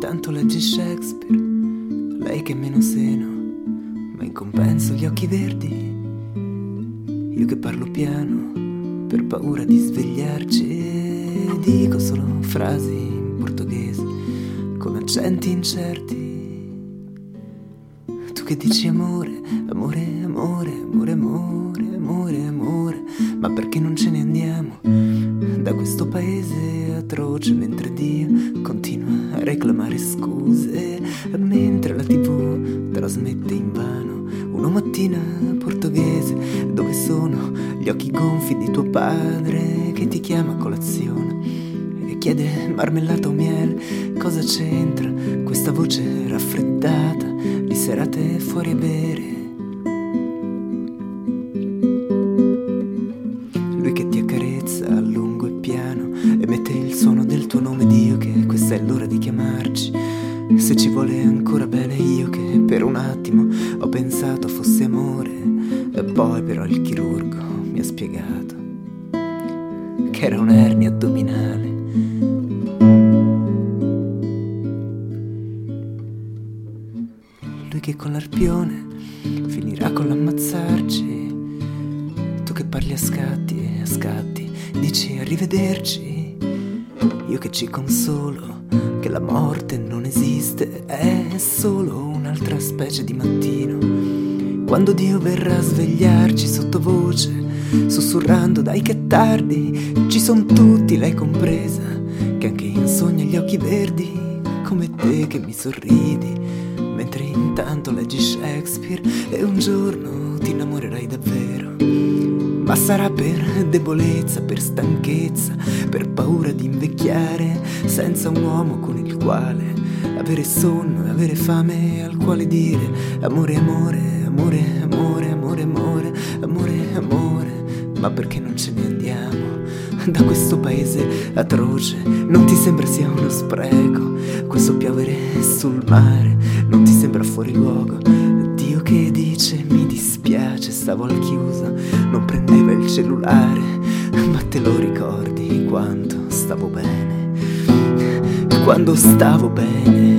intanto leggi Shakespeare, lei che meno seno, ma in compenso gli occhi verdi. Io che parlo piano per paura di svegliarci e dico solo frasi in portoghese con accenti incerti. Tu che dici amore, amore, amore, amore, amore, atroce mentre Dio continua a reclamare scuse mentre la tv trasmette invano una mattina portoghese dove sono gli occhi gonfi di tuo padre che ti chiama a colazione e chiede marmellata o miele cosa c'entra questa voce raffreddata di serate fuori a bere questa è l'ora di chiamarci. Se ci vuole ancora bene io che per un attimo ho pensato fosse amore e poi però il chirurgo mi ha spiegato che era un'ernia addominale. Lui che con l'arpione finirà con l'ammazzarci. Tu che parli a scatti e a scatti dici arrivederci io che ci consolo che la morte non esiste è solo un'altra specie di mattino. Quando Dio verrà a svegliarci sottovoce sussurrando dai che tardi ci son tutti lei compresa che anche in sogno gli occhi verdi come te che mi sorridi mentre intanto leggi Shakespeare e un giorno ti innamorerai davvero ma sarà per debolezza, per stanchezza, per paura di invecchiare senza un uomo con il quale avere sonno e avere fame al quale dire amore, amore, amore, amore, amore, amore, amore, amore, ma perché non ce ne andiamo da questo paese atroce? Non ti sembra sia uno spreco questo piovere sul mare? Non ti sembra fuori luogo? Dio che dice mi dispiace, stavo al chiuso, non prendeva il cellulare, ma te lo ricordi quanto stavo bene? Quando stavo bene